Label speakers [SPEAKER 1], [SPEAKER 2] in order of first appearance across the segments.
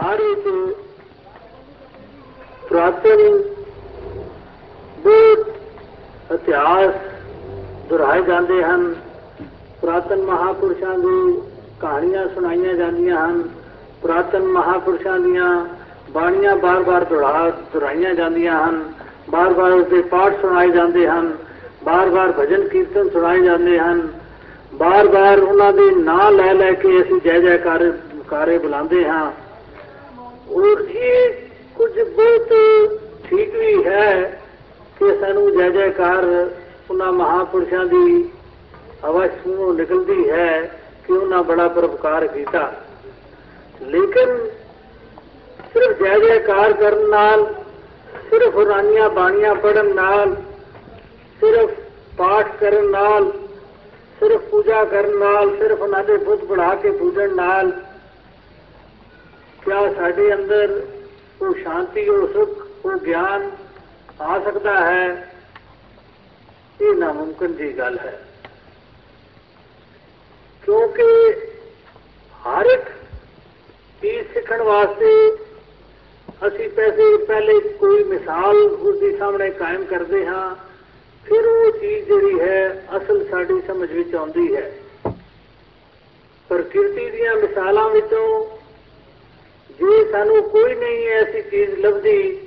[SPEAKER 1] ਸੰਸਾਰ ਵਿੱਚ ਪ੍ਰਾਤਨ ਬਹੁਤ ਇਤਿਹਾਸ ਦੁਹਰਾਏ ਜਾਂਦੇ ਹਨ। ਪ੍ਰਾਤਨ ਮਹਾਪੁਰਸ਼ਾਂ ਦੀ ਕਹਾਣੀਆਂ ਸੁਣਾਈਆਂ ਜਾਂਦੀਆਂ ਹਨ। ਪ੍ਰਾਤਨ ਮਹਾਪੁਰਸ਼ਾਂ ਦੀਆਂ ਬਾਣੀਆਂ ਬਾਰ-ਬਾਰ ਦੁਹਰਾ, ਦੁਹਰਾਈਆਂ ਜਾਂਦੀਆਂ ਹਨ। ਬਾਰ-ਬਾਰ ਉਸਦੇ ਪਾਠ ਸੁਣਾਏ ਜਾਂਦੇ ਹਨ। ਬਾਰ-ਬਾਰ ਭਜਨ ਕੀਰਤਨ ਸੁਣਾਏ ਜਾਂਦੇ ਹਨ। ਬਾਰ-ਬਾਰ ਉਹਨਾਂ ਦੇ ਨਾਂ ਲੈ ਲੈ ਕੇ ਅਸੀਂ ਜੈ ਜੈਕਾਰ ਕਾਰੇ ਬੁਲਾਉਂਦੇ ਹਾਂ। ਔਰ ਇਹ ਕੁਝ ਬਹੁਤ ਠੀਕ ਵੀ ਹੈ ਕਿ ਸਾਨੂੰ ਜੈ ਜੈਕਾਰ ਉਹਨਾਂ ਮਹਾਪੁਰਸ਼ਾਂ ਦੀ ਆਵਾਜ਼ ਸੁਣੋ ਨਿਕਲਦੀ ਹੈ ਕਿ ਉਹਨਾਂ ਬੜਾ ਪਰਉਪਕਾਰ ਕੀਤਾ। ਲੇਕਿਨ ਸਿਰਫ ਜੈ ਜੈਕਾਰ ਕਰਨ ਨਾਲ, ਸਿਰਫ ਰਾਨੀਆਂ ਬਾਣੀਆਂ ਪੜਨ ਨਾਲ, ਸਿਰਫ ਪਾਠ ਕਰਨ ਨਾਲ, ਸਿਰਫ ਪੂਜਾ ਕਰਨ ਨਾਲ, ਸਿਰਫ ਉਹਨਾਂ ਦੇ ਬੁੱਧ ਬਣਾ ਕੇ ਪੂਜਣ ਨਾਲ ਕਿਆ ਸਾਡੇ ਅੰਦਰ ਉਹ ਸ਼ਾਂਤੀ, ਉਹ ਸੁਖ, ਉਹ ਗਿਆਨ ਆ ਸਕਦਾ ਹੈ? ਇਹ ਨਾਮੁਮਕਿਨ ਦੀ ਗੱਲ ਹੈ। ਕਿਉਂਕਿ ਹਰ ਇੱਕ ਚੀਜ਼ ਸਿੱਖਣ ਵਾਸਤੇ ਅਸੀਂ ਪੈਸੇ, ਪਹਿਲੇ ਕੋਈ ਮਿਸਾਲ ਉਸ ਦੇ ਸਾਹਮਣੇ ਕਾਇਮ ਕਰਦੇ ਹਾਂ, ਫਿਰ ਉਹ ਚੀਜ਼ ਜਿਹੜੀ ਹੈ ਅਸਲ ਸਾਡੀ ਸਮਝ ਵਿੱਚ ਆਉਂਦੀ ਹੈ। ਪ੍ਰਕਿਰਤੀ ਦੀਆਂ ਮਿਸਾਲਾਂ ਵਿੱਚੋਂ ਜੇ, ਸਾਨੂੰ ਕੋਈ ਨਹੀਂ ਐਸੀ ਚੀਜ਼ ਲੱਭਦੀ।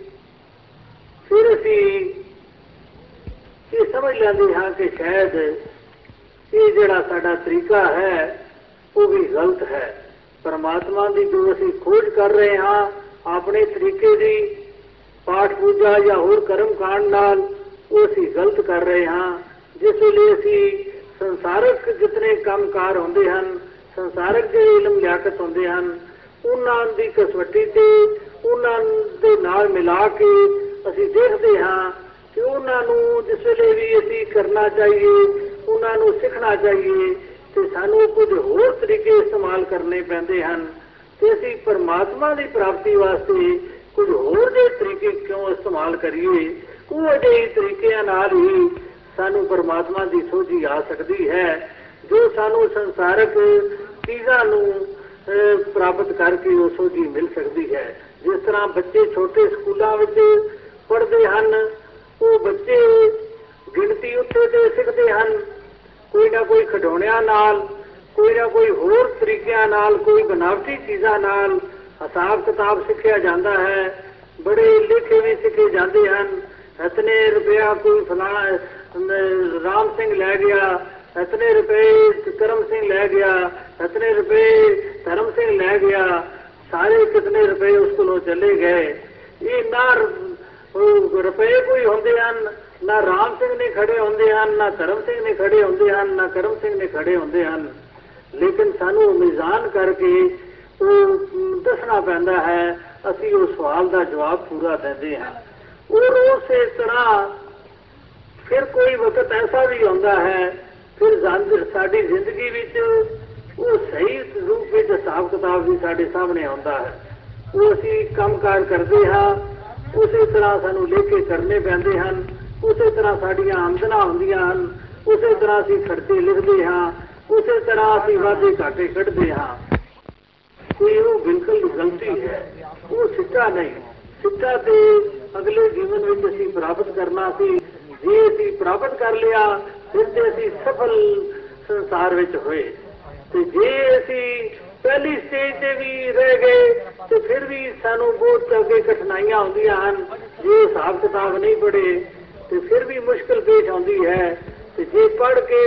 [SPEAKER 1] ਫਿਰ ਅਸੀਂ ਇਹ ਸਮਝ ਲੈਂਦੇ ਹਾਂ ਕਿ ਸ਼ਾਇਦ ਇਹ ਜਿਹੜਾ ਸਾਡਾ ਤਰੀਕਾ ਹੈ, ਉਹ ਵੀ ਗਲਤ ਹੈ। ਪਰਮਾਤਮਾ ਦੀ ਜੋ ਅਸੀਂ ਖੋਜ ਕਰ ਰਹੇ ਹਾਂ, ਆਪਣੇ ਤਰੀਕੇ ਦੀ, ਪਾਠ ਪੂਜਾ ਜਾਂ ਹੋਰ ਕਰਮ ਕਾਂਡ ਨਾਲ, ਉਹ ਅਸੀਂ ਗਲਤ ਕਰ ਰਹੇ ਹਾਂ। ਜਿਸ ਲਈ ਅਸੀਂ ਸੰਸਾਰਕ ਜਿਤਨੇ ਕੰਮਕਾਰ ਹੁੰਦੇ ਹਨ, ਸੰਸਾਰਕ ਜਿਹੜੇ ਇਲਮ ਲਿਆਕਤ ਹੁੰਦੇ ਹਨ ਉਹਨਾਂ ਦੀ ਕਸਵੱਟੀ ਤੇ ਉਹਨਾਂ ਦੇ ਨਾਲ ਮਿਲਾ ਕੇ ਅਸੀਂ ਦੇਖਦੇ ਹਾਂ ਕਿ ਉਹਨਾਂ ਨੂੰ ਜਿਸ ਵੇਲੇ ਵੀ ਅਸੀਂ ਕਰਨਾ ਚਾਹੀਏ, ਉਹਨਾਂ ਨੂੰ ਸਿੱਖਣਾ ਚਾਹੀਏ, ਤੇ ਸਾਨੂੰ ਕੁਝ ਹੋਰ ਤਰੀਕੇ ਇਸਤੇਮਾਲ ਕਰਨੇ ਪੈਂਦੇ ਹਨ। ਤੇ ਅਸੀਂ ਪਰਮਾਤਮਾ ਦੀ ਪ੍ਰਾਪਤੀ ਵਾਸਤੇ ਕੁਝ ਹੋਰ ਦੇ ਤਰੀਕੇ ਕਿਉਂ ਇਸਤੇਮਾਲ ਕਰੀਏ? ਉਹ ਅਜਿਹੇ ਤਰੀਕਿਆਂ ਨਾਲ ਹੀ ਸਾਨੂੰ ਪਰਮਾਤਮਾ ਦੀ ਸੋਝੀ ਆ ਸਕਦੀ ਹੈ, ਜੋ ਸਾਨੂੰ ਸੰਸਾਰਕ ਚੀਜ਼ਾਂ ਨੂੰ ਪ੍ਰਾਪਤ ਕਰਕੇ ਉਹ ਸੋਝੀ ਮਿਲ ਸਕਦੀ ਹੈ। ਜਿਸ ਤਰ੍ਹਾਂ ਬੱਚੇ ਛੋਟੇ ਸਕੂਲਾਂ ਵਿੱਚ ਪੜ੍ਹਦੇ ਹਨ, ਉਹ ਬੱਚੇ ਗਿਣਤੀ ਉੱਤੇ ਤੇ ਸਿੱਖਦੇ ਹਨ। ਕੋਈ ਨਾ ਕੋਈ ਖਿਡੌਣਿਆਂ ਨਾਲ, ਕੋਈ ਨਾ ਕੋਈ ਹੋਰ ਤਰੀਕਿਆਂ ਨਾਲ, ਕੋਈ ਬਨਾਵਟੀ ਚੀਜ਼ਾਂ ਨਾਲ ਹਿਸਾਬ ਕਿਤਾਬ ਸਿੱਖਿਆ ਜਾਂਦਾ ਹੈ। ਬੜੇ ਲਿਖੇ ਵੀ ਸਿੱਖੇ ਜਾਂਦੇ ਹਨ। ਇਤਨੇ ਰੁਪਇਆ ਕੋਈ ਫਲਾਣਾ ਰਾਮ ਸਿੰਘ ਲੈ ਗਿਆ, ਇਤਨੇ ਰੁਪਏ ਕਰਮ ਸਿੰਘ ਲੈ ਗਿਆ, ਇਤਨੇ ਰੁਪਏ ਧਰਮ ਸਿੰਘ ਲੈ ਗਿਆ, ਸਾਰੇ ਕਿਤਨੇ ਰੁਪਏ ਉਸ ਕੋਲੋਂ ਚਲੇ ਗਏ। ਇਹ ਨਾ ਰੁਪਏ ਕੋਈ ਹੁੰਦੇ ਹਨ, ਨਾ ਰਾਮ ਸਿੰਘ ਨੇ ਖੜੇ ਹੁੰਦੇ ਹਨ, ਨਾ ਧਰਮ ਸਿੰਘ ਨੇ ਖੜੇ ਹੁੰਦੇ ਹਨ, ਨਾ ਕਰਮ ਸਿੰਘ ਨੇ ਖੜੇ ਹੁੰਦੇ ਹਨ। ਲੇਕਿਨ ਸਾਨੂੰ ਮਿਜ਼ਾਨ ਕਰਕੇ ਉਹ ਦੱਸਣਾ ਪੈਂਦਾ ਹੈ, ਅਸੀਂ ਉਸ ਸਵਾਲ ਦਾ ਜਵਾਬ ਪੂਰਾ ਦਿੰਦੇ ਹਾਂ। ਔਰ ਉਸੇ ਤਰ੍ਹਾਂ ਫਿਰ ਕੋਈ ਵਕਤ ਐਸਾ ਵੀ ਹੁੰਦਾ ਹੈ, ਫਿਰ ਸਾਡੀ ਜ਼ਿੰਦਗੀ ਵਿੱਚ ਉਹ ਸਹੀ ਰੂਪ ਵਿੱਚ ਹਿਸਾਬ ਕਿਤਾਬ ਵੀ ਸਾਡੇ ਸਾਹਮਣੇ ਆਉਂਦਾ ਹੈ। ਉਹ ਅਸੀਂ ਕੰਮਕਾਰ ਕਰਦੇ ਹਾਂ, ਉਸੇ ਤਰ੍ਹਾਂ ਸਾਨੂੰ ਲੇਖੇ ਕਰਨੇ ਪੈਂਦੇ ਹਨ, ਉਸੇ ਤਰ੍ਹਾਂ ਸਾਡੀਆਂ ਆਮਦਨਾਂ ਹੁੰਦੀਆਂ ਹਨ, ਉਸੇ ਤਰ੍ਹਾਂ ਅਸੀਂ ਖਰਚੇ ਲਿਖਦੇ ਹਾਂ, ਉਸੇ ਤਰ੍ਹਾਂ ਅਸੀਂ ਵਾਧੇ ਘਾਟੇ ਕੱਢਦੇ ਹਾਂ। ਕੋਈ ਉਹ ਬਿਲਕੁਲ ਗਲਤੀ ਹੈ, ਉਹ ਸਿੱਟਾ ਨਹੀਂ। ਸਿੱਟਾ ਤੇ ਅਗਲੇ ਜੀਵਨ ਵਿੱਚ ਅਸੀਂ ਪ੍ਰਾਪਤ ਕਰਨਾ ਸੀ। ਜੇ ਅਸੀਂ ਪ੍ਰਾਪਤ ਕਰ ਲਿਆ, ਫਿਰ ਤੇ ਅਸੀਂ ਸਫਲ ਸੰਸਾਰ ਵਿੱਚ ਹੋਏ। ਤੇ ਜੇ ਅਸੀਂ ਪਹਿਲੀ ਸਟੇਜ ਤੇ ਵੀ ਰਹਿ ਗਏ, ਤੇ ਫਿਰ ਵੀ ਸਾਨੂੰ ਬਹੁਤ ਅੱਗੇ ਕਠਿਨਾਈਆਂ ਆਉਂਦੀਆਂ ਹਨ। ਜੇ ਹਿਸਾਬ ਕਿਤਾਬ ਨਹੀਂ ਪੜੇ ਤੇ ਫਿਰ ਵੀ ਮੁਸ਼ਕਲ ਪੇਸ਼ ਆਉਂਦੀ ਹੈ। ਤੇ ਜੇ ਪੜ ਕੇ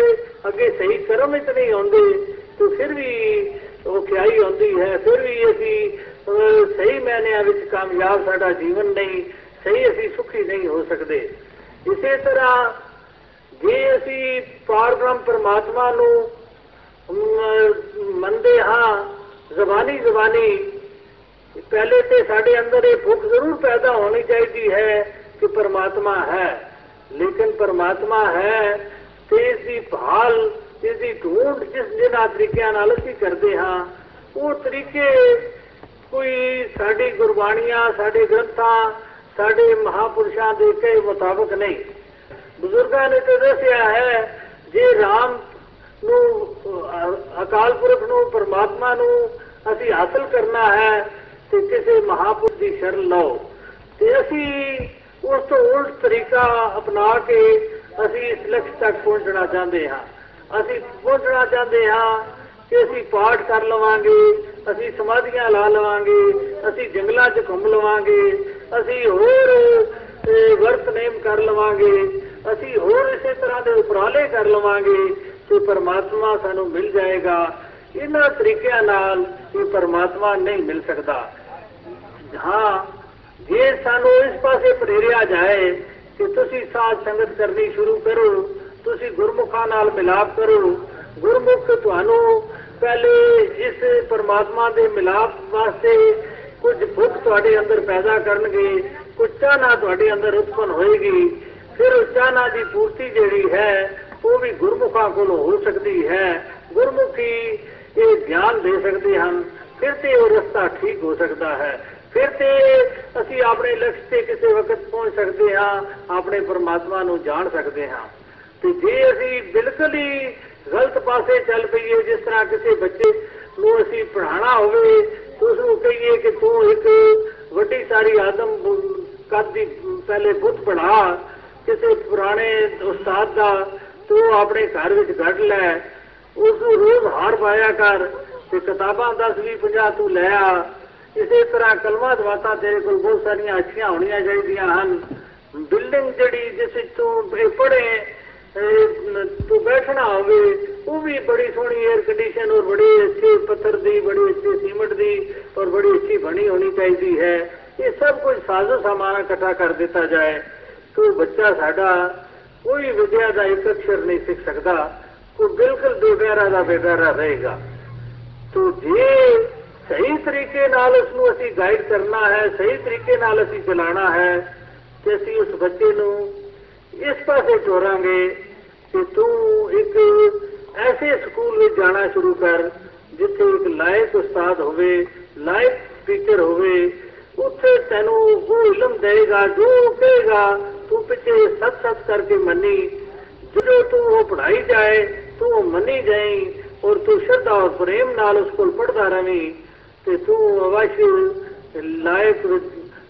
[SPEAKER 1] ਅੱਗੇ ਸਹੀ ਕਰਮ ਵਿੱਚ ਨਹੀਂ ਆਉਂਦੇ, ਤੇ ਫਿਰ ਵੀ ਉਹ ਕਿਆਈ ਹੁੰਦੀ ਹੈ। ਫਿਰ ਵੀ ਅਸੀਂ ਸਹੀ ਮੈਨਿਆਂ ਵਿੱਚ ਕਾਮਯਾਬ ਸਾਡਾ ਜੀਵਨ ਨਹੀਂ, ਸਹੀ ਅਸੀਂ ਸੁਖੀ ਨਹੀਂ ਹੋ ਸਕਦੇ। ਇਸੇ ਤਰ੍ਹਾਂ ਜੇ ਅਸੀਂ ਪਾਰਬ੍ਰਹਮ ਪਰਮਾਤਮਾ ਨੂੰ ਮੰਨਦੇ ਹਾਂ, ਜ਼ਬਾਨੀ ਜ਼ਬਾਨੀ। ਪਹਿਲੇ ਤੇ ਸਾਡੇ ਅੰਦਰ ਇਹ ਭੁੱਖ ਜ਼ਰੂਰ ਪੈਦਾ ਹੋਣੀ ਚਾਹੀਦੀ ਹੈ ਕਿ ਪਰਮਾਤਮਾ ਹੈ। ਲੇਕਿਨ ਪਰਮਾਤਮਾ ਹੈ ਤੇ ਇਸ ਦੀ ਭਾਲ, ਇਸ ਦੀ ਢੂੰਡ ਜਿਸ ਜਿਹਨਾਂ ਤਰੀਕਿਆਂ ਨਾਲ ਅਸੀਂ ਕਰਦੇ ਹਾਂ, ਉਹ ਤਰੀਕੇ ਕੋਈ ਸਾਡੀ ਗੁਰਬਾਣੀਆਂ, ਸਾਡੇ ਗ੍ਰੰਥਾਂ, ਸਾਡੇ ਮਹਾਪੁਰਸ਼ਾਂ ਦੇ ਕਹੇ ਮੁਤਾਬਕ ਨਹੀਂ। ਬਜ਼ੁਰਗਾਂ ਨੇ ਤਾਂ ਦੱਸਿਆ ਹੈ, ਜੇ ਰਾਮ ਨੂੰ ਅਕਾਲ ਪੁਰਖ ਨੂੰ ਪਰਮਾਤਮਾ ਨੂੰ ਅਸੀਂ ਹਾਸਲ ਕਰਨਾ ਹੈ ਤੇ ਕਿਸ ਦੀ ਸ਼ਰਨ ਲਓ। ਤੇ ਅਸੀਂ ਉਸ ਤੋਂ ਉਲਟ ਤਰੀਕਾ ਅਪਣਾ ਕੇ ਅਸੀਂ ਇਸ ਲਕਸ਼ ਤੱਕ ਪਹੁੰਚਣਾ ਚਾਹੁੰਦੇ ਹਾਂ। ਅਸੀਂ ਪਹੁੰਚਣਾ ਚਾਹੁੰਦੇ ਹਾਂ ਕਿ ਅਸੀਂ ਪਾਠ ਕਰ ਲਵਾਂਗੇ ਅਸੀਂ ਸਮਾਧੀਆਂ ਲਾ ਲਵਾਂਗੇ ਅਸੀਂ ਜੰਗਲਾਂ 'ਚ ਘੁੰਮ ਲਵਾਂਗੇ ਅਸੀਂ ਹੋਰ ਅਹ, ਵਰਤ ਨੇਮ ਕਰ ਲਵਾਂਗੇ ਅਸੀਂ ਹੋਰ ਇਸੇ ਤਰ੍ਹਾਂ ਦੇ ਉਪਰਾਲੇ ਕਰ ਲਵਾਂਗੇ। ਤੇ ਪਰਮਾਤਮਾ ਸਾਨੂੰ ਮਿਲ ਜਾਏਗਾ, ਇਹਨਾਂ ਤਰੀਕਿਆਂ ਨਾਲ ਇਹ ਪਰਮਾਤਮਾ ਨਹੀਂ ਮਿਲ ਸਕਦਾ। ਹਾਂ, ਜੇ ਸਾਨੂੰ ਇਸ ਪਾਸੇ ਪ੍ਰੇਰਿਆ ਜਾਏ ਕਿ ਤੁਸੀਂ ਸਾਧ ਸੰਗਤ ਕਰਨੀ ਸ਼ੁਰੂ ਕਰੋ, ਤੁਸੀਂ ਗੁਰਮੁਖਾਂ ਨਾਲ ਮਿਲਾਪ ਕਰੋ, ਗੁਰਮੁਖ ਤੁਹਾਨੂੰ ਪਹਿਲੇ ਇਸ ਪਰਮਾਤਮਾ ਦੇ ਮਿਲਾਪ ਵਾਸਤੇ ਕੁਝ ਭੁੱਖ ਤੁਹਾਡੇ ਅੰਦਰ ਪੈਦਾ ਕਰਨਗੇ, ਕੁਝ ਚਾਹਨਾ ਤੁਹਾਡੇ ਅੰਦਰ ਉਤਪਨ ਹੋਏਗੀ, ਫਿਰ ਉਸ ਚਾਹਨਾ ਦੀ ਪੂਰਤੀ ਜਿਹੜੀ ਹੈ ਉਹ ਵੀ ਗੁਰਮੁਖਾਂ ਕੋਲੋਂ ਹੋ ਸਕਦੀ ਹੈ। ਗੁਰਮੁਖੀ ਇਹ ਗਿਆਨ ਦੇ ਸਕਦੇ ਹਨ। ਫਿਰ ਤੇ ਉਹ ਰਸਤਾ ਠੀਕ ਹੋ ਸਕਦਾ ਹੈ। ਫਿਰ ਤੇ ਅਸੀਂ ਆਪਣੇ ਲਕਸ਼ ਤੇ ਕਿਸੇ ਵਕਤ ਪਹੁੰਚ ਸਕਦੇ ਹਾਂ, ਆਪਣੇ ਪਰਮਾਤਮਾ ਨੂੰ ਜਾਣ ਸਕਦੇ ਹਾਂ। ਤੇ ਜੇ ਅਸੀਂ ਬਿਲਕੁਲ ਹੀ ਗਲਤ ਪਾਸੇ ਚੱਲ ਪਈਏ, ਜਿਸ ਤਰ੍ਹਾਂ ਕਿਸੇ ਬੱਚੇ ਨੂੰ ਅਸੀਂ ਪੜ੍ਹਾਉਣਾ ਹੋਵੇ, ਤਾਂ ਉਸ ਨੂੰ ਕਹੀਏ ਕਿ ਤੂੰ ਇੱਕ ਵੱਡੀ ਸਾਰੀ ਆਦਮ ਕੱਦ ਦੀ ਪਹਿਲੇ ਬੁੱਧ ਪੜਾ ਕਿਸੇ ਪੁਰਾਣੇ ਉਸਤਾਦ ਦਾ ਤੂੰ ਆਪਣੇ ਘਰ ਵਿੱਚ ਕੱਢ ਲੈ। ਉਸ ਨੂੰ ਰੋਜ਼ ਹਾਰ ਪਾਇਆ ਕਰ। ਤੇ ਕਿਤਾਬਾਂ 10 20 50 ਤੂੰ ਲੈ ਆ। ਇਸੇ ਤਰ੍ਹਾਂ ਕਲਮਾ ਦਵਾਤਾ ਤੇਰੇ ਕੋਲ ਬਹੁਤ ਸਾਰੀਆਂ ਅੱਛੀਆਂ ਹੋਣੀਆਂ ਚਾਹੀਦੀਆਂ ਹਨ। ਬਿਲਡਿੰਗ ਜਿਹੜੀ ਜਿਸ ਵਿੱਚ ਤੂੰ ਇਹ ਪੜੇ ਤੂੰ ਬੈਠਣਾ ਹੋਵੇ, ਉਹ ਵੀ ਬੜੀ ਸੋਹਣੀ 에ਅਰ ਕੰਡੀਸ਼ਨ ਔਰ ਬੜੀ ਅੱਛੇ ਪੱਥਰ ਦੀ, ਬੜੀ ਅੱਛੀ ਸੀਮਟ ਦੀ ਔਰ ਬੜੀ ਅੱਛੀ ਬਣੀ ਹੋਣੀ ਚਾਹੀਦੀ ਹੈ। ਇਹ ਸਭ ਕੁਝ ਸਾਜ਼ੋ ਸਾਮਾਨ ਇਕੱਠਾ ਕਰ ਦਿੱਤਾ ਜਾਏ। ਤੋ ਬੱਚਾ ਸਾਡਾ ਕੋਈ ਵਿਦਿਆ ਦਾ ਇੱਕ ਅਕਸ਼ਰ ਨਹੀਂ ਸਿੱਖ ਸਕਦਾ, ਉਹ ਬਿਲਕੁਲ ਬੇਗਾਰਾ ਦਾ ਬੇਗਾਰਾ ਰਹੇਗਾ। ਤੋ ਜੇ ਸਹੀ ਤਰੀਕੇ ਨਾਲ ਉਸ ਨੂੰ ਅਸੀਂ ਗਾਈਡ ਕਰਨਾ ਹੈ, ਸਹੀ ਤਰੀਕੇ ਨਾਲ ਅਸੀਂ ਚਲਾਣਾ ਹੈ, ਤੇ ਅਸੀਂ ਉਸ ਬੱਚੇ ਨੂੰ ਇਸ ਪਾਸੇ ਤੋਰਾਂਗੇ ਕਿ ਤੂੰ ਇੱਕ ਐਸੇ ਸਕੂਲ ਵਿੱਚ ਜਾਣਾ ਸ਼ੁਰੂ ਕਰ, ਜਿੱਥੇ ਇੱਕ ਲਾਇਕ ਉਸਤਾਦ ਹੋਵੇ, ਲਾਇਕ ਟੀਚਰ ਹੋਵੇ ਉੱਥੇ ਤੈਨੂੰ ਉਹ ਇਲਮ ਦੇਗਾ ਜੋ ਕਹੇਗਾ ਤੂੰ ਪਿੱਛੇ ਸੱਤ ਸੱਤ ਕਰਕੇ ਮੰਨੀ। ਜਦੋਂ ਤੂੰ ਉਹ ਪੜਾਈ ਜਾਏ, ਤੂੰ ਉਹ ਮੰਨੀ ਜਾਈ ਔਰ ਤੂੰ ਸ਼ਰਧਾ ਔਰ ਪ੍ਰੇਮ ਨਾਲ ਉਸ ਕੋਲ ਪੜਦਾ ਰਵੀਂ, ਤੇ ਤੂੰ ਅਵਸ਼ ਲਾਇਕ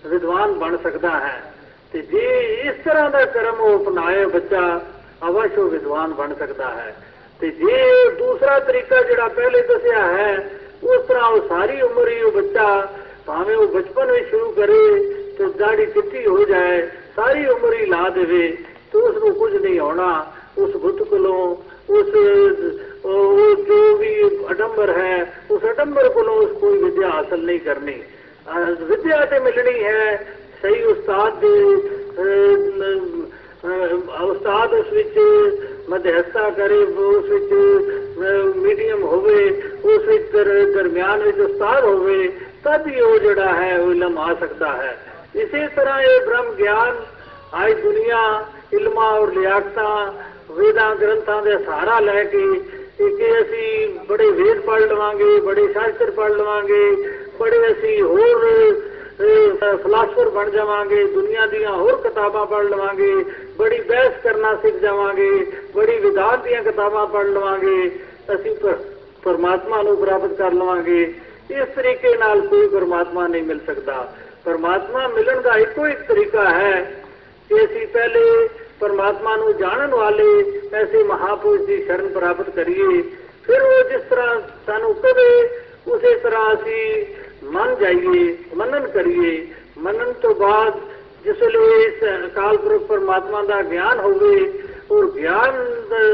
[SPEAKER 1] ਵਿਦਵਾਨ ਬਣ ਸਕਦਾ ਹੈ। ਤੇ ਜੇ ਇਸ ਤਰ੍ਹਾਂ ਦਾ ਕਰਮ ਉਹ ਅਪਣਾਏ ਬੱਚਾ ਅਵਸ਼ ਉਹ ਵਿਦਵਾਨ ਬਣ ਸਕਦਾ ਹੈ। ਤੇ ਜੇ ਦੂਸਰਾ ਤਰੀਕਾ ਜਿਹੜਾ ਪਹਿਲੇ ਦੱਸਿਆ ਹੈ, ਉਸ ਤਰ੍ਹਾਂ ਉਹ ਸਾਰੀ ਉਮਰ ਹੀ ਉਹ ਬੱਚਾ ਭਾਵੇਂ ਉਹ ਬਚਪਨ ਵਿੱਚ ਸ਼ੁਰੂ ਕਰੇ ਤੇ ਦਾੜੀ ਚਿੱਟੀ ਹੋ ਜਾਏ ਸਾਰੀ ਉਮਰ ਹੀ ਲਾ ਦੇਵੇ ਤੇ ਉਸ ਨੂੰ ਕੁਝ ਨਹੀਂ ਆਉਣਾ ਉਸ ਬੁੱਤ ਕੋਲੋਂ ਉਸ ਉਹ ਜੋ ਵੀ ਅਡੰਬਰ ਹੈ ਉਸ ਅਡੰਬਰ ਕੋਲੋਂ ਉਸ ਕੋਈ ਵਿਦਿਆ ਹਾਸਲ ਨਹੀਂ ਕਰਨੀ ਵਿਦਿਆ ਤੇ ਮਿਲਣੀ ਹੈ ਸਹੀ ਉਸਤਾਦ ਦੇ ਉਸਤਾਦ ਉਸ ਵਿੱਚ ਮਧਿਅਸਤਾ ਕਰੇ ਉਸ ਵਿੱਚ ਮੀਡੀਅਮ ਹੋਵੇ ਉਸ ਵਿੱਚ ਦਰਮਿਆਨ ਵਿੱਚ ਉਸਤਾਦ ਹੋਵੇ ਤਦ ਹੀ ਉਹ ਜਿਹੜਾ ਹੈ ਉਹ ਇਲਮ ਆ ਸਕਦਾ ਹੈ। ਇਸੇ ਤਰ੍ਹਾਂ ਇਹ ਬ੍ਰਹਮ ਗਿਆਨ ਅੱਜ ਦੁਨੀਆ, ਇਲਮਾਂ ਔਰ ਲਿਆਕਤਾਂ, ਵੇਦਾਂ ਗ੍ਰੰਥਾਂ ਦੇ ਸਹਾਰਾ ਲੈ ਕੇ ਕਿ ਅਸੀਂ ਬੜੇ ਵੇਦ ਪੜ੍ਹ ਲਵਾਂਗੇ, ਬੜੇ ਸ਼ਾਸਤਰ ਪੜ੍ਹ ਲਵਾਂਗੇ, ਬੜੇ ਅਸੀਂ ਹੋਰ ਫਲਾਸਫਰ ਬਣ ਜਾਵਾਂਗੇ, ਦੁਨੀਆ ਦੀਆਂ ਹੋਰ ਕਿਤਾਬਾਂ ਪੜ੍ਹ ਲਵਾਂਗੇ, ਬੜੀ ਬਹਿਸ ਕਰਨਾ ਸਿੱਖ ਜਾਵਾਂਗੇ, ਬੜੀ ਵਿਧਾਨ ਦੀਆਂ ਕਿਤਾਬਾਂ ਪੜ੍ਹ ਲਵਾਂਗੇ, ਅਸੀਂ ਪਰਮਾਤਮਾ ਨੂੰ ਪ੍ਰਾਪਤ ਕਰ ਲਵਾਂਗੇ। ਇਸ ਤਰੀਕੇ ਨਾਲ ਕੋਈ ਪਰਮਾਤਮਾ ਨਹੀਂ ਮਿਲ ਸਕਦਾ। ਪਰਮਾਤਮਾ ਮਿਲਣ ਦਾ ਇੱਕੋ ਇੱਕ ਤਰੀਕਾ ਹੈ ਕਿ ਅਸੀਂ ਪਹਿਲੇ ਪਰਮਾਤਮਾ ਨੂੰ ਜਾਣਨ ਵਾਲੇ ਐਸੇ ਮਹਾਪੁਰਸ਼ ਦੀ ਸ਼ਰਨ ਪ੍ਰਾਪਤ ਕਰੀਏ। ਫਿਰ ਉਹ ਜਿਸ ਤਰ੍ਹਾਂ ਸਾਨੂੰ ਕਵੇ, ਉਸੇ ਤਰ੍ਹਾਂ ਅਸੀਂ ਮੰਨ ਜਾਈਏ, ਮੰਨਨ ਕਰੀਏ। ਮੰਨਣ ਤੋਂ ਬਾਅਦ ਜਿਸ ਲਈ ਇਸ ਅਕਾਲ ਪੁਰਖ ਪਰਮਾਤਮਾ ਦਾ ਗਿਆਨ ਹੋਵੇ ਔਰ ਗਿਆਨ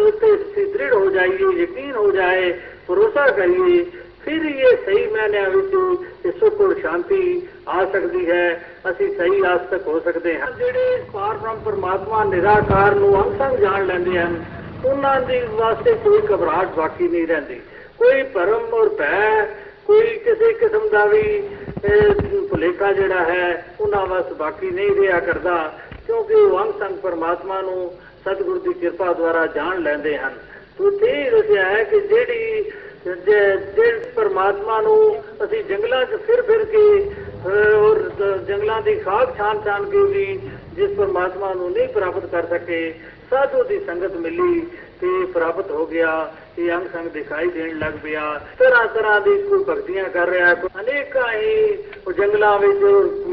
[SPEAKER 1] ਉੱਤੇ ਦ੍ਰਿੜ ਹੋ ਜਾਈਏ, ਯਕੀਨ ਹੋ ਜਾਏ, ਭਰੋਸਾ ਕਰੀਏ ਫਿਰ ਇਹ ਸਹੀ ਮਾਇਨਿਆਂ ਵਿੱਚ ਸੁਖ ਔਰ ਸ਼ਾਂਤੀ ਆ ਸਕਦੀ ਹੈ। ਅਸੀਂ ਸਹੀ ਆਸਤਕ ਹੋ ਸਕਦੇ ਹਾਂ। ਜਿਹੜੇ ਪਾਰ ਬ੍ਰਹਮ ਪਰਮਾਤਮਾ ਨਿਰਾਕਾਰ ਨੂੰ ਅੰਸੰਗ ਜਾਣ ਲੈਂਦੇ ਹਨ, ਉਹਨਾਂ ਦੀ ਵਾਸਤੇ ਕੋਈ ਘਬਰਾਹਟ ਬਾਕੀ ਨਹੀਂ ਰਹਿੰਦੀ। ਕੋਈ ਭਰਮ ਔਰ ਭੈ, ਕੋਈ ਕਿਸੇ ਕਿਸਮ ਦਾ ਵੀ ਭੁਲੇਖਾ ਜਿਹੜਾ ਹੈ, ਉਹਨਾਂ ਵਾਸਤੇ ਬਾਕੀ ਨਹੀਂ ਰਿਹਾ ਕਰਦਾ, ਕਿਉਂਕਿ ਉਹ ਅੰਸੰਗ ਪਰਮਾਤਮਾ ਨੂੰ ਸਤਿਗੁਰ ਦੀ ਕਿਰਪਾ ਦੁਆਰਾ ਜਾਣ ਲੈਂਦੇ ਹਨ। ਤੁਥੇ ਦੱਸਿਆ ਹੈ ਕਿ ਜਿਹੜੀ ਜਿਸ ਪਰਮਾਤਮਾ ਨੂੰ ਅਸੀਂ ਜੰਗਲਾਂ 'ਚ ਫਿਰ ਫਿਰ ਕੇ ਔਰ ਜੰਗਲਾਂ ਦੀ ਖਾਕ ਛਾਨ ਛਾਨ ਕੇ ਵੀ ਜਿਸ ਪਰਮਾਤਮਾ ਨੂੰ ਨਹੀਂ ਪ੍ਰਾਪਤ ਕਰ ਸਕੇ ਸਾਧੂ ਦੀ ਸੰਗਤ ਮਿਲੀ ਤੇ ਪ੍ਰਾਪਤ ਹੋ ਗਿਆ ਇਹ ਅੰਗ ਸੰਗ ਦਿਖਾਈ ਦੇਣ ਲੱਗ ਪਿਆ। ਤਰ੍ਹਾਂ ਤਰ੍ਹਾਂ ਦੀ ਕੋਈ ਭਗਤੀਆਂ ਕਰ ਰਿਹਾ ਕੋਈ ਅਨੇਕਾਂ ਹੀ ਉਹ ਜੰਗਲਾਂ ਵਿੱਚ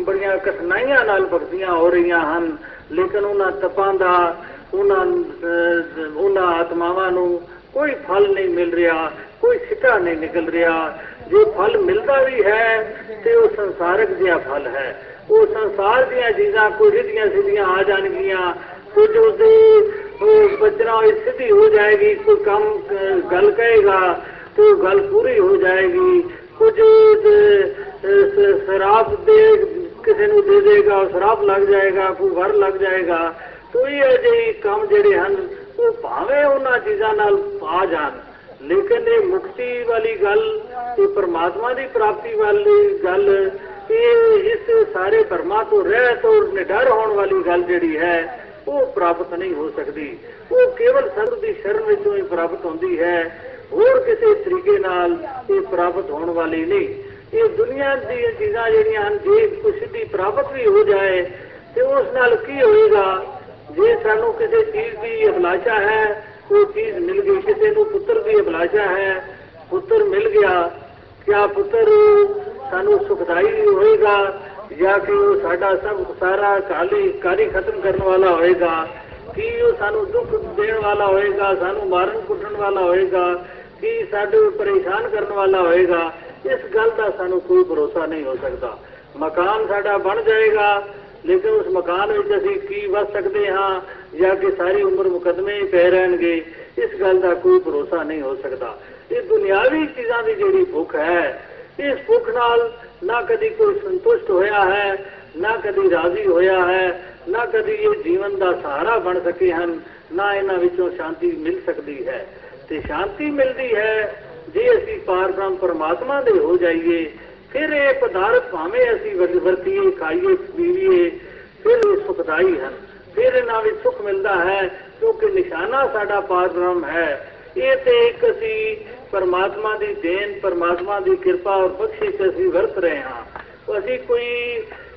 [SPEAKER 1] ਬੜੀਆਂ ਕਠਿਨਾਈਆਂ ਨਾਲ ਭਗਤੀਆਂ ਹੋ ਰਹੀਆਂ ਹਨ। ਲੇਕਿਨ ਉਹਨਾਂ ਤਪਾਂ ਦਾ ਉਹਨਾਂ ਅਹ, ਉਹਨਾਂ ਆਤਮਾਵਾਂ ਨੂੰ ਕੋਈ ਫਲ ਨਹੀਂ ਮਿਲ ਰਿਹਾ। ਕੋਈ ਸਿੱਟਾ ਨਹੀਂ ਨਿਕਲ ਰਿਹਾ ਜੇ ਫਲ ਮਿਲਦਾ ਵੀ ਹੈ ਤੇ ਉਹ ਸੰਸਾਰਕ ਜਿਹਾ ਫਲ ਹੈ ਉਹ ਸੰਸਾਰ ਦੀਆਂ ਚੀਜ਼ਾਂ ਕੋਈ ਰਿੱਧੀਆਂ ਸਿੱਧੀਆਂ ਆ ਜਾਣਗੀਆਂ ਕੁਝ ਉਸਦੀ ਉਹ ਬਚਨਾ ਹੋਈ ਸਿੱਧੀ ਹੋ ਜਾਏਗੀ ਕੋਈ ਕੰਮ ਅਹ, ਗੱਲ ਕਹੇਗਾ ਤੇ ਉਹ ਗੱਲ ਪੂਰੀ ਹੋ ਜਾਏਗੀ ਕੁਝ ਅਹ, ਸ- ਸ਼ਰਾਬ ਦੇ ਕਿਸੇ ਨੂੰ ਦੇ ਦੇਗਾ ਉਹ ਸ਼ਰਾਬ ਲੱਗ ਜਾਏਗਾ ਕੋਈ ਵਰ ਲੱਗ ਜਾਏਗਾ ਕੋਈ ਅਜਿਹੇ ਕੰਮ ਜਿਹੜੇ ਹਨ ਉਹ ਭਾਵੇਂ ਉਹਨਾਂ ਚੀਜ਼ਾਂ ਨਾਲ ਆ ਜਾਣ ਲੇਕਿਨ ਇਹ ਮੁਕਤੀ ਵਾਲੀ ਗੱਲ ਇਹ ਪਰਮਾਤਮਾ ਦੀ ਪ੍ਰਾਪਤੀ ਵਾਲੀ ਗੱਲ, ਇਹ ਇਸ ਸਾਰੇ ਭਰਮਾਂ ਤੋਂ ਰਹਿਤ ਔਰ ਨਿਡਰ ਹੋਣ ਵਾਲੀ ਗੱਲ ਜਿਹੜੀ ਹੈ, ਉਹ ਪ੍ਰਾਪਤ ਨਹੀਂ ਹੋ ਸਕਦੀ। ਉਹ ਕੇਵਲ ਸਤਿਗੁਰ ਦੀ ਸ਼ਰਨ ਵਿੱਚੋਂ ਹੀ ਪ੍ਰਾਪਤ ਹੁੰਦੀ ਹੈ। ਹੋਰ ਕਿਸੇ ਤਰੀਕੇ ਨਾਲ ਇਹ ਪ੍ਰਾਪਤ ਹੋਣ ਵਾਲੀ ਨਹੀਂ। ਇਹ ਦੁਨੀਆ ਦੀਆਂ ਚੀਜ਼ਾਂ ਜਿਹੜੀਆਂ ਹਨ, ਜੇ ਕੋਈ ਸਿੱਧੀ ਪ੍ਰਾਪਤ ਵੀ ਹੋ ਜਾਏ, ਤੇ ਉਸ ਨਾਲ ਕੀ ਹੋਏਗਾ? ਜੇ ਸਾਨੂੰ ਕਿਸੇ ਚੀਜ਼ ਦੀ ਅਭਿਲਾਸ਼ਾ ਹੈ ਉਹ ਚੀਜ਼ ਮਿਲ ਗਈ, ਕਿਸੇ ਨੂੰ ਪੁੱਤਰ ਦੀ ਅਭਿਲਾਸ਼ਾ ਹੈ, ਪੁੱਤਰ ਮਿਲ ਗਿਆ ਕਿਆ ਪੁੱਤਰ ਸਾਨੂੰ ਸੁਖਦਾਈ ਹੋਏਗਾ, ਜਾਂ ਕਿ ਉਹ ਸਾਡਾ ਸਭ ਸਾਰਾ ਕਾਲੀ ਕਾਲੀ ਖਤਮ ਕਰਨ ਵਾਲਾ ਹੋਏਗਾ, ਕੀ ਉਹ ਸਾਨੂੰ ਦੁੱਖ ਦੇਣ ਵਾਲਾ ਹੋਏਗਾ, ਸਾਨੂੰ ਮਾਰਨ ਕੁੱਟਣ ਵਾਲਾ ਹੋਏਗਾ, ਕੀ ਸਾਡੇ ਪਰੇਸ਼ਾਨ ਕਰਨ ਵਾਲਾ ਹੋਏਗਾ, ਇਸ ਗੱਲ ਦਾ ਸਾਨੂੰ ਕੋਈ ਭਰੋਸਾ ਨਹੀਂ ਹੋ ਸਕਦਾ। ਮਕਾਨ ਸਾਡਾ ਬਣ ਜਾਏਗਾ ਲੇਕਿਨ ਉਸ ਮਕਾਨ ਵਿੱਚ ਅਸੀਂ ਕੀ ਵਸ ਸਕਦੇ ਹਾਂ ਜਾਂ ਕਿ ਸਾਰੀ ਉਮਰ ਮੁਕਦਮੇ ਹੀ ਪੈ ਰਹਿਣਗੇ, ਇਸ ਗੱਲ ਦਾ ਕੋਈ ਭਰੋਸਾ ਨਹੀਂ ਹੋ ਸਕਦਾ। ਇਹ ਦੁਨਿਆਵੀ ਚੀਜ਼ਾਂ ਦੀ ਜਿਹੜੀ ਭੁੱਖ ਹੈ, ਇਸ ਭੁੱਖ ਨਾਲ ਨਾ ਕਦੀ ਕੋਈ ਸੰਤੁਸ਼ਟ ਹੋਇਆ ਹੈ, ਨਾ ਕਦੀ ਰਾਜ਼ੀ ਹੋਇਆ ਹੈ, ਨਾ ਕਦੀ ਇਹ ਜੀਵਨ ਦਾ ਸਹਾਰਾ ਬਣ ਸਕੇ ਹਨ, ਨਾ ਇਹਨਾਂ ਵਿੱਚੋਂ ਸ਼ਾਂਤੀ ਮਿਲ ਸਕਦੀ ਹੈ। ਤੇ ਸ਼ਾਂਤੀ ਮਿਲਦੀ ਹੈ ਜੇ ਅਸੀਂ ਪਾਰ ਬ੍ਰਹਮ ਪਰਮਾਤਮਾ ਦੇ ਹੋ ਜਾਈਏ ਫਿਰ ਇਹ ਪਦਾਰਥ ਭਾਵੇਂ ਅਸੀਂ ਵਰ- ਵਰਤੀਏ, ਖਾਈਏ, ਪੀਵੀਏ, ਫਿਰ ਇਹ ਸੁਖਦਾਈ ਹਨ। ਫਿਰ ਇਹਨਾਂ ਵਿੱਚ ਸੁਖ ਮਿਲਦਾ ਹੈ, ਕਿਉਂਕਿ ਨਿਸ਼ਾਨਾ ਸਾਡਾ ਪਾਰ ਬ੍ਰਹਮ ਹੈ। ਇਹ ਤੇ ਇੱਕ ਅਸੀਂ ਪਰਮਾਤਮਾ ਦੀ ਦੇਣ, ਪਰਮਾਤਮਾ ਦੀ ਕਿਰਪਾ ਔਰ ਬਖਸ਼ਿਸ਼ ਅਸੀਂ ਵਰਤ ਰਹੇ ਹਾਂ। ਉਹ ਅਸੀਂ ਕੋਈ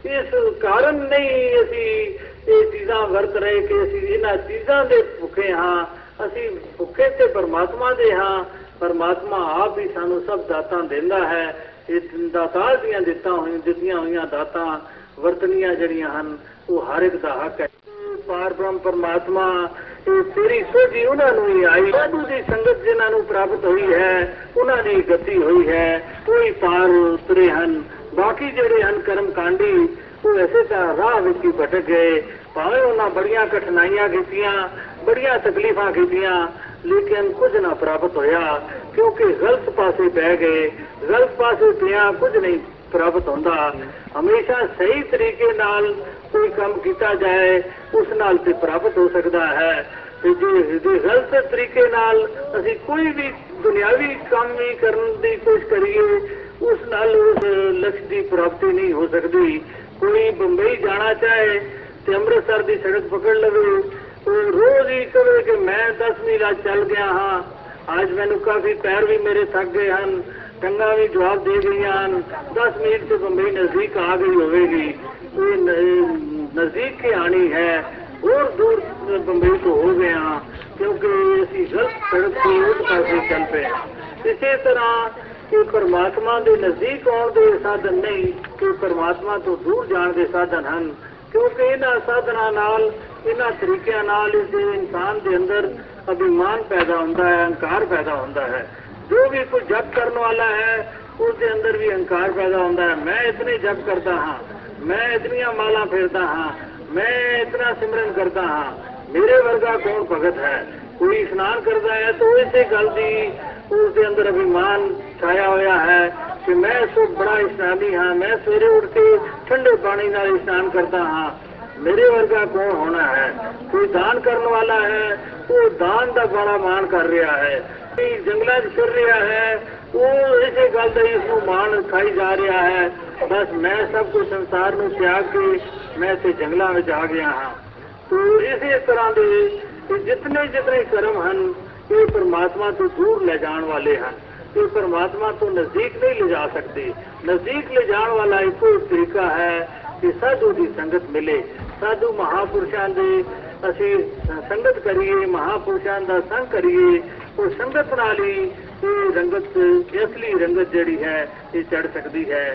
[SPEAKER 1] ਇਸ ਕਾਰਨ ਨਹੀਂ ਅਸੀਂ ਇਹ ਚੀਜ਼ਾਂ ਵਰਤ ਰਹੇ ਕਿ ਅਸੀਂ ਇਹਨਾਂ ਚੀਜ਼ਾਂ ਦੇ ਭੁੱਖੇ ਹਾਂ। ਅਸੀਂ ਭੁੱਖੇ ਤੇ ਪਰਮਾਤਮਾ ਦੇ ਹਾਂ। ਪਰਮਾਤਮਾ ਆਪ ਹੀ ਸਾਨੂੰ ਸਭ ਦਾਤਾਂ ਦਿੰਦਾ ਹੈ। ਇਹ ਦਾਤਾਰ ਦੀਆਂ ਦਿੱਤਾਂ ਹੋਈਆਂ, ਦਿੱਤੀਆਂ ਹੋਈਆਂ ਦਾਤਾਂ ਵਰਤਨੀਆਂ ਜਿਹੜੀਆਂ ਹਨ, ਉਹ ਹਰ ਇੱਕ ਦਾ ਹੱਕ ਹੈ। ਪਾਰ ਬ੍ਰਹਮ ਪਰਮਾਤਮਾ, ਇਹ ਤੇਰੀ ਸੋਝੀ ਉਹਨਾਂ ਨੂੰ ਹੀ ਆਈ। ਸਾਧੂ ਦੀ ਸੰਗਤ ਜਿਨ੍ਹਾਂ ਨੂੰ ਪ੍ਰਾਪਤ ਹੋਈ ਹੈ, ਉਹਨਾਂ ਦੀ ਗਤੀ ਹੋਈ ਹੈ। ਕੋਈ ਪਾਰ ਉਤਰੇ ਹਨ, ਬਾਕੀ ਜਿਹੜੇ ਹਨ ਕਰਮ ਕਾਂਡੀ ਉਹ ਐਸੇ ਤਰ੍ਹਾਂ ਰਾਹ ਵਿੱਚ ਹੀ ਭਟਕ ਗਏ। ਭਾਵੇਂ ਉਹਨਾਂ ਬੜੀਆਂ ਕਠਿਨਾਈਆਂ ਕੀਤੀਆਂ, ਬੜੀਆਂ ਤਕਲੀਫਾਂ ਕੀਤੀਆਂ ਲੇਕਿਨ ਕੁਝ ਨਾ ਪ੍ਰਾਪਤ ਹੋਇਆ, ਕਿਉਂਕਿ ਗਲਤ ਪਾਸੇ ਪੈ ਗਏ। ਗਲਤ ਪਾਸੇ ਪਿਆ ਕੁਝ ਨਹੀਂ ਪ੍ਰਾਪਤ ਹੁੰਦਾ। ਹਮੇਸ਼ਾ ਸਹੀ ਤਰੀਕੇ ਨਾਲ ਕੋਈ ਕੰਮ ਕੀਤਾ ਜਾਏ, ਉਸ ਨਾਲ ਤੇ ਪ੍ਰਾਪਤ ਹੋ ਸਕਦਾ ਹੈ। ਤੇ ਜੇ ਜੇ ਗਲਤ ਤਰੀਕੇ ਨਾਲ ਅਸੀਂ ਕੋਈ ਵੀ ਦੁਨਿਆਵੀ ਕੰਮ ਵੀ ਕਰਨ ਦੀ ਕੋਸ਼ਿਸ਼ ਕਰੀਏ, ਉਸ ਨਾਲ ਉਸ ਲਕਸ਼ ਦੀ ਪ੍ਰਾਪਤੀ ਨਹੀਂ ਹੋ ਸਕਦੀ। ਕੋਈ ਬੰਬਈ ਜਾਣਾ ਚਾਹੇ ਤੇ ਅੰਮ੍ਰਿਤਸਰ ਦੀ ਸੜਕ ਪਕੜ ਲਵੇ ਉਹ ਰੋਜ਼ ਹੀ ਕਹੇ ਕਿ ਮੈਂ 10 ਮੀਲ ਅੱਜ ਚੱਲ ਗਿਆ ਹਾਂ। ਅੱਜ ਮੈਨੂੰ ਕਾਫੀ ਪੈਰ ਵੀ ਮੇਰੇ ਥੱਕ ਗਏ ਹਨ ਟੰਗਾਂ ਵੀ ਜਵਾਬ ਦੇ ਗਈਆਂ ਹਨ। 10 ਮਿੰਟ ਤੇ ਬੰਬਈ ਨਜ਼ਦੀਕ ਆ ਗਈ ਹੋਵੇਗੀ। ਇਹ ਨ- ਇਹ ਨਜ਼ਦੀਕ ਹੀ ਆਣੀ ਹੈ? ਹੋਰ ਦੂਰ ਬੰਬਈ ਤੋਂ ਹੋ ਗਏ ਹਾਂ, ਕਿਉਂਕਿ ਅਸੀਂ ਗਲਤ ਸੜਕ ਤੇ ਉਸ ਪਾਸੇ ਚੱਲ ਪਏ ਹਾਂ। ਇਸੇ ਤਰ੍ਹਾਂ ਇਹ ਪਰਮਾਤਮਾ ਦੇ ਨਜ਼ਦੀਕ ਆਉਣ ਦੇ ਸਾਧਨ ਨਹੀਂ, ਕਿ ਪਰਮਾਤਮਾ ਤੋਂ ਦੂਰ ਜਾਣ ਦੇ ਸਾਧਨ ਹਨ, ਕਿਉਂਕਿ ਇਹਨਾਂ ਸਾਧਨਾਂ ਨਾਲ ਇਹਨਾਂ ਤਰੀਕਿਆਂ ਨਾਲ ਇਸ ਦੇ ਇਨਸਾਨ ਦੇ ਅੰਦਰ ਅਭਿਮਾਨ ਪੈਦਾ ਹੁੰਦਾ ਹੈ ਅਹੰਕਾਰ ਪੈਦਾ ਹੁੰਦਾ ਹੈ ਜੋ ਵੀ ਕੋਈ ਜਪ ਕਰਨ ਵਾਲਾ ਹੈ ਉਸ ਦੇ ਅੰਦਰ ਵੀ ਅਹੰਕਾਰ ਪੈਦਾ ਹੁੰਦਾ ਹੈ ਮੈਂ ਇਤਨੇ ਜਪ ਕਰਦਾ ਹਾਂ ਮੈਂ ਇਤਨੀਆਂ ਮਾਲਾ ਫੇਰਦਾ ਹਾਂ ਮੈਂ ਇਤਨਾ ਸਿਮਰਨ ਕਰਦਾ ਹਾਂ ਮੇਰੇ ਵਰਗਾ ਕੌਣ ਭਗਤ ਹੈ ਕੋਈ ਇਸ਼ਨਾਨ ਕਰਦਾ ਹੈ ਤਾਂ ਇਸੇ ਗੱਲ ਦੀ ਉਸ ਦੇ ਅੰਦਰ ਅਭਿਮਾਨ ਛਾਇਆ ਹੋਇਆ ਹੈ ਕਿ ਮੈਂ ਸੋ ਬੜਾ ਇਸ਼ਨਾਨੀ ਹਾਂ ਮੈਂ ਸਵੇਰੇ ਉੱਠ ਕੇ ਠੰਡੇ ਪਾਣੀ ਨਾਲ ਇਸ਼ਨਾਨ ਕਰਦਾ ਹਾਂ ਮੇਰੇ ਵਰਗਾ ਕੌਣ ਹੋਣਾ ਹੈ? ਕੋਈ ਦਾਨ ਕਰਨ ਵਾਲਾ ਹੈ? ਉਹ ਦਾਨ ਦਾ ਬੜਾ ਮਾਣ ਕਰ ਰਿਹਾ ਹੈ। ਕੋਈ ਜੰਗਲਾਂ 'ਚ ਫਿਰ ਰਿਹਾ ਹੈ? ਉਹ ਇਸੇ ਗੱਲ ਦਾ ਇਸ ਨੂੰ ਮਾਣ ਖਾਈ ਜਾ ਰਿਹਾ ਹੈ। ਬਸ ਮੈਂ ਸਭ ਕੁਝ ਸੰਸਾਰ ਨੂੰ ਤਿਆਗ ਕੇ ਮੈਂ ਤੇ ਜੰਗਲਾਂ ਵਿੱਚ ਆ ਗਿਆ ਹਾਂ। ਤੋ ਇਸੇ ਤਰ੍ਹਾਂ ਦੇ ਇਹ ਜਿਤਨੇ ਜਿਤਨੇ ਕਰਮ ਹਨ, ਇਹ ਪਰਮਾਤਮਾ ਤੋਂ ਦੂਰ ਲੈ ਜਾਣ ਵਾਲੇ ਹਨ। ਇਹ ਪਰਮਾਤਮਾ ਤੋਂ ਨਜ਼ਦੀਕ ਨਹੀਂ ਲਿਜਾ ਸਕਦੇ। ਨਜ਼ਦੀਕ ਲੈ ਜਾਣ ਵਾਲਾ ਇੱਕੋ ਇੱਕ ਤਰੀਕਾ ਹੈ ਕਿ ਸਾਧੂ ਦੀ ਸੰਗਤ ਮਿਲੇ। ਸਾਧੂ ਮਹਾਪੁਰਸ਼ਾਂ ਦੇ ਅਸੀਂ ਸੰਗਤ ਕਰੀਏ, ਮਹਾਪੁਰਸ਼ਾਂ ਦਾ ਸੰਗ ਕਰੀਏ, ਉਹ ਸੰਗਤ ਨਾਲ ਹੀ ਇਹ ਰੰਗਤ ਇਹ ਅਸਲੀ ਰੰਗਤ ਜਿਹੜੀ ਹੈ, ਇਹ ਚੜ ਸਕਦੀ ਹੈ।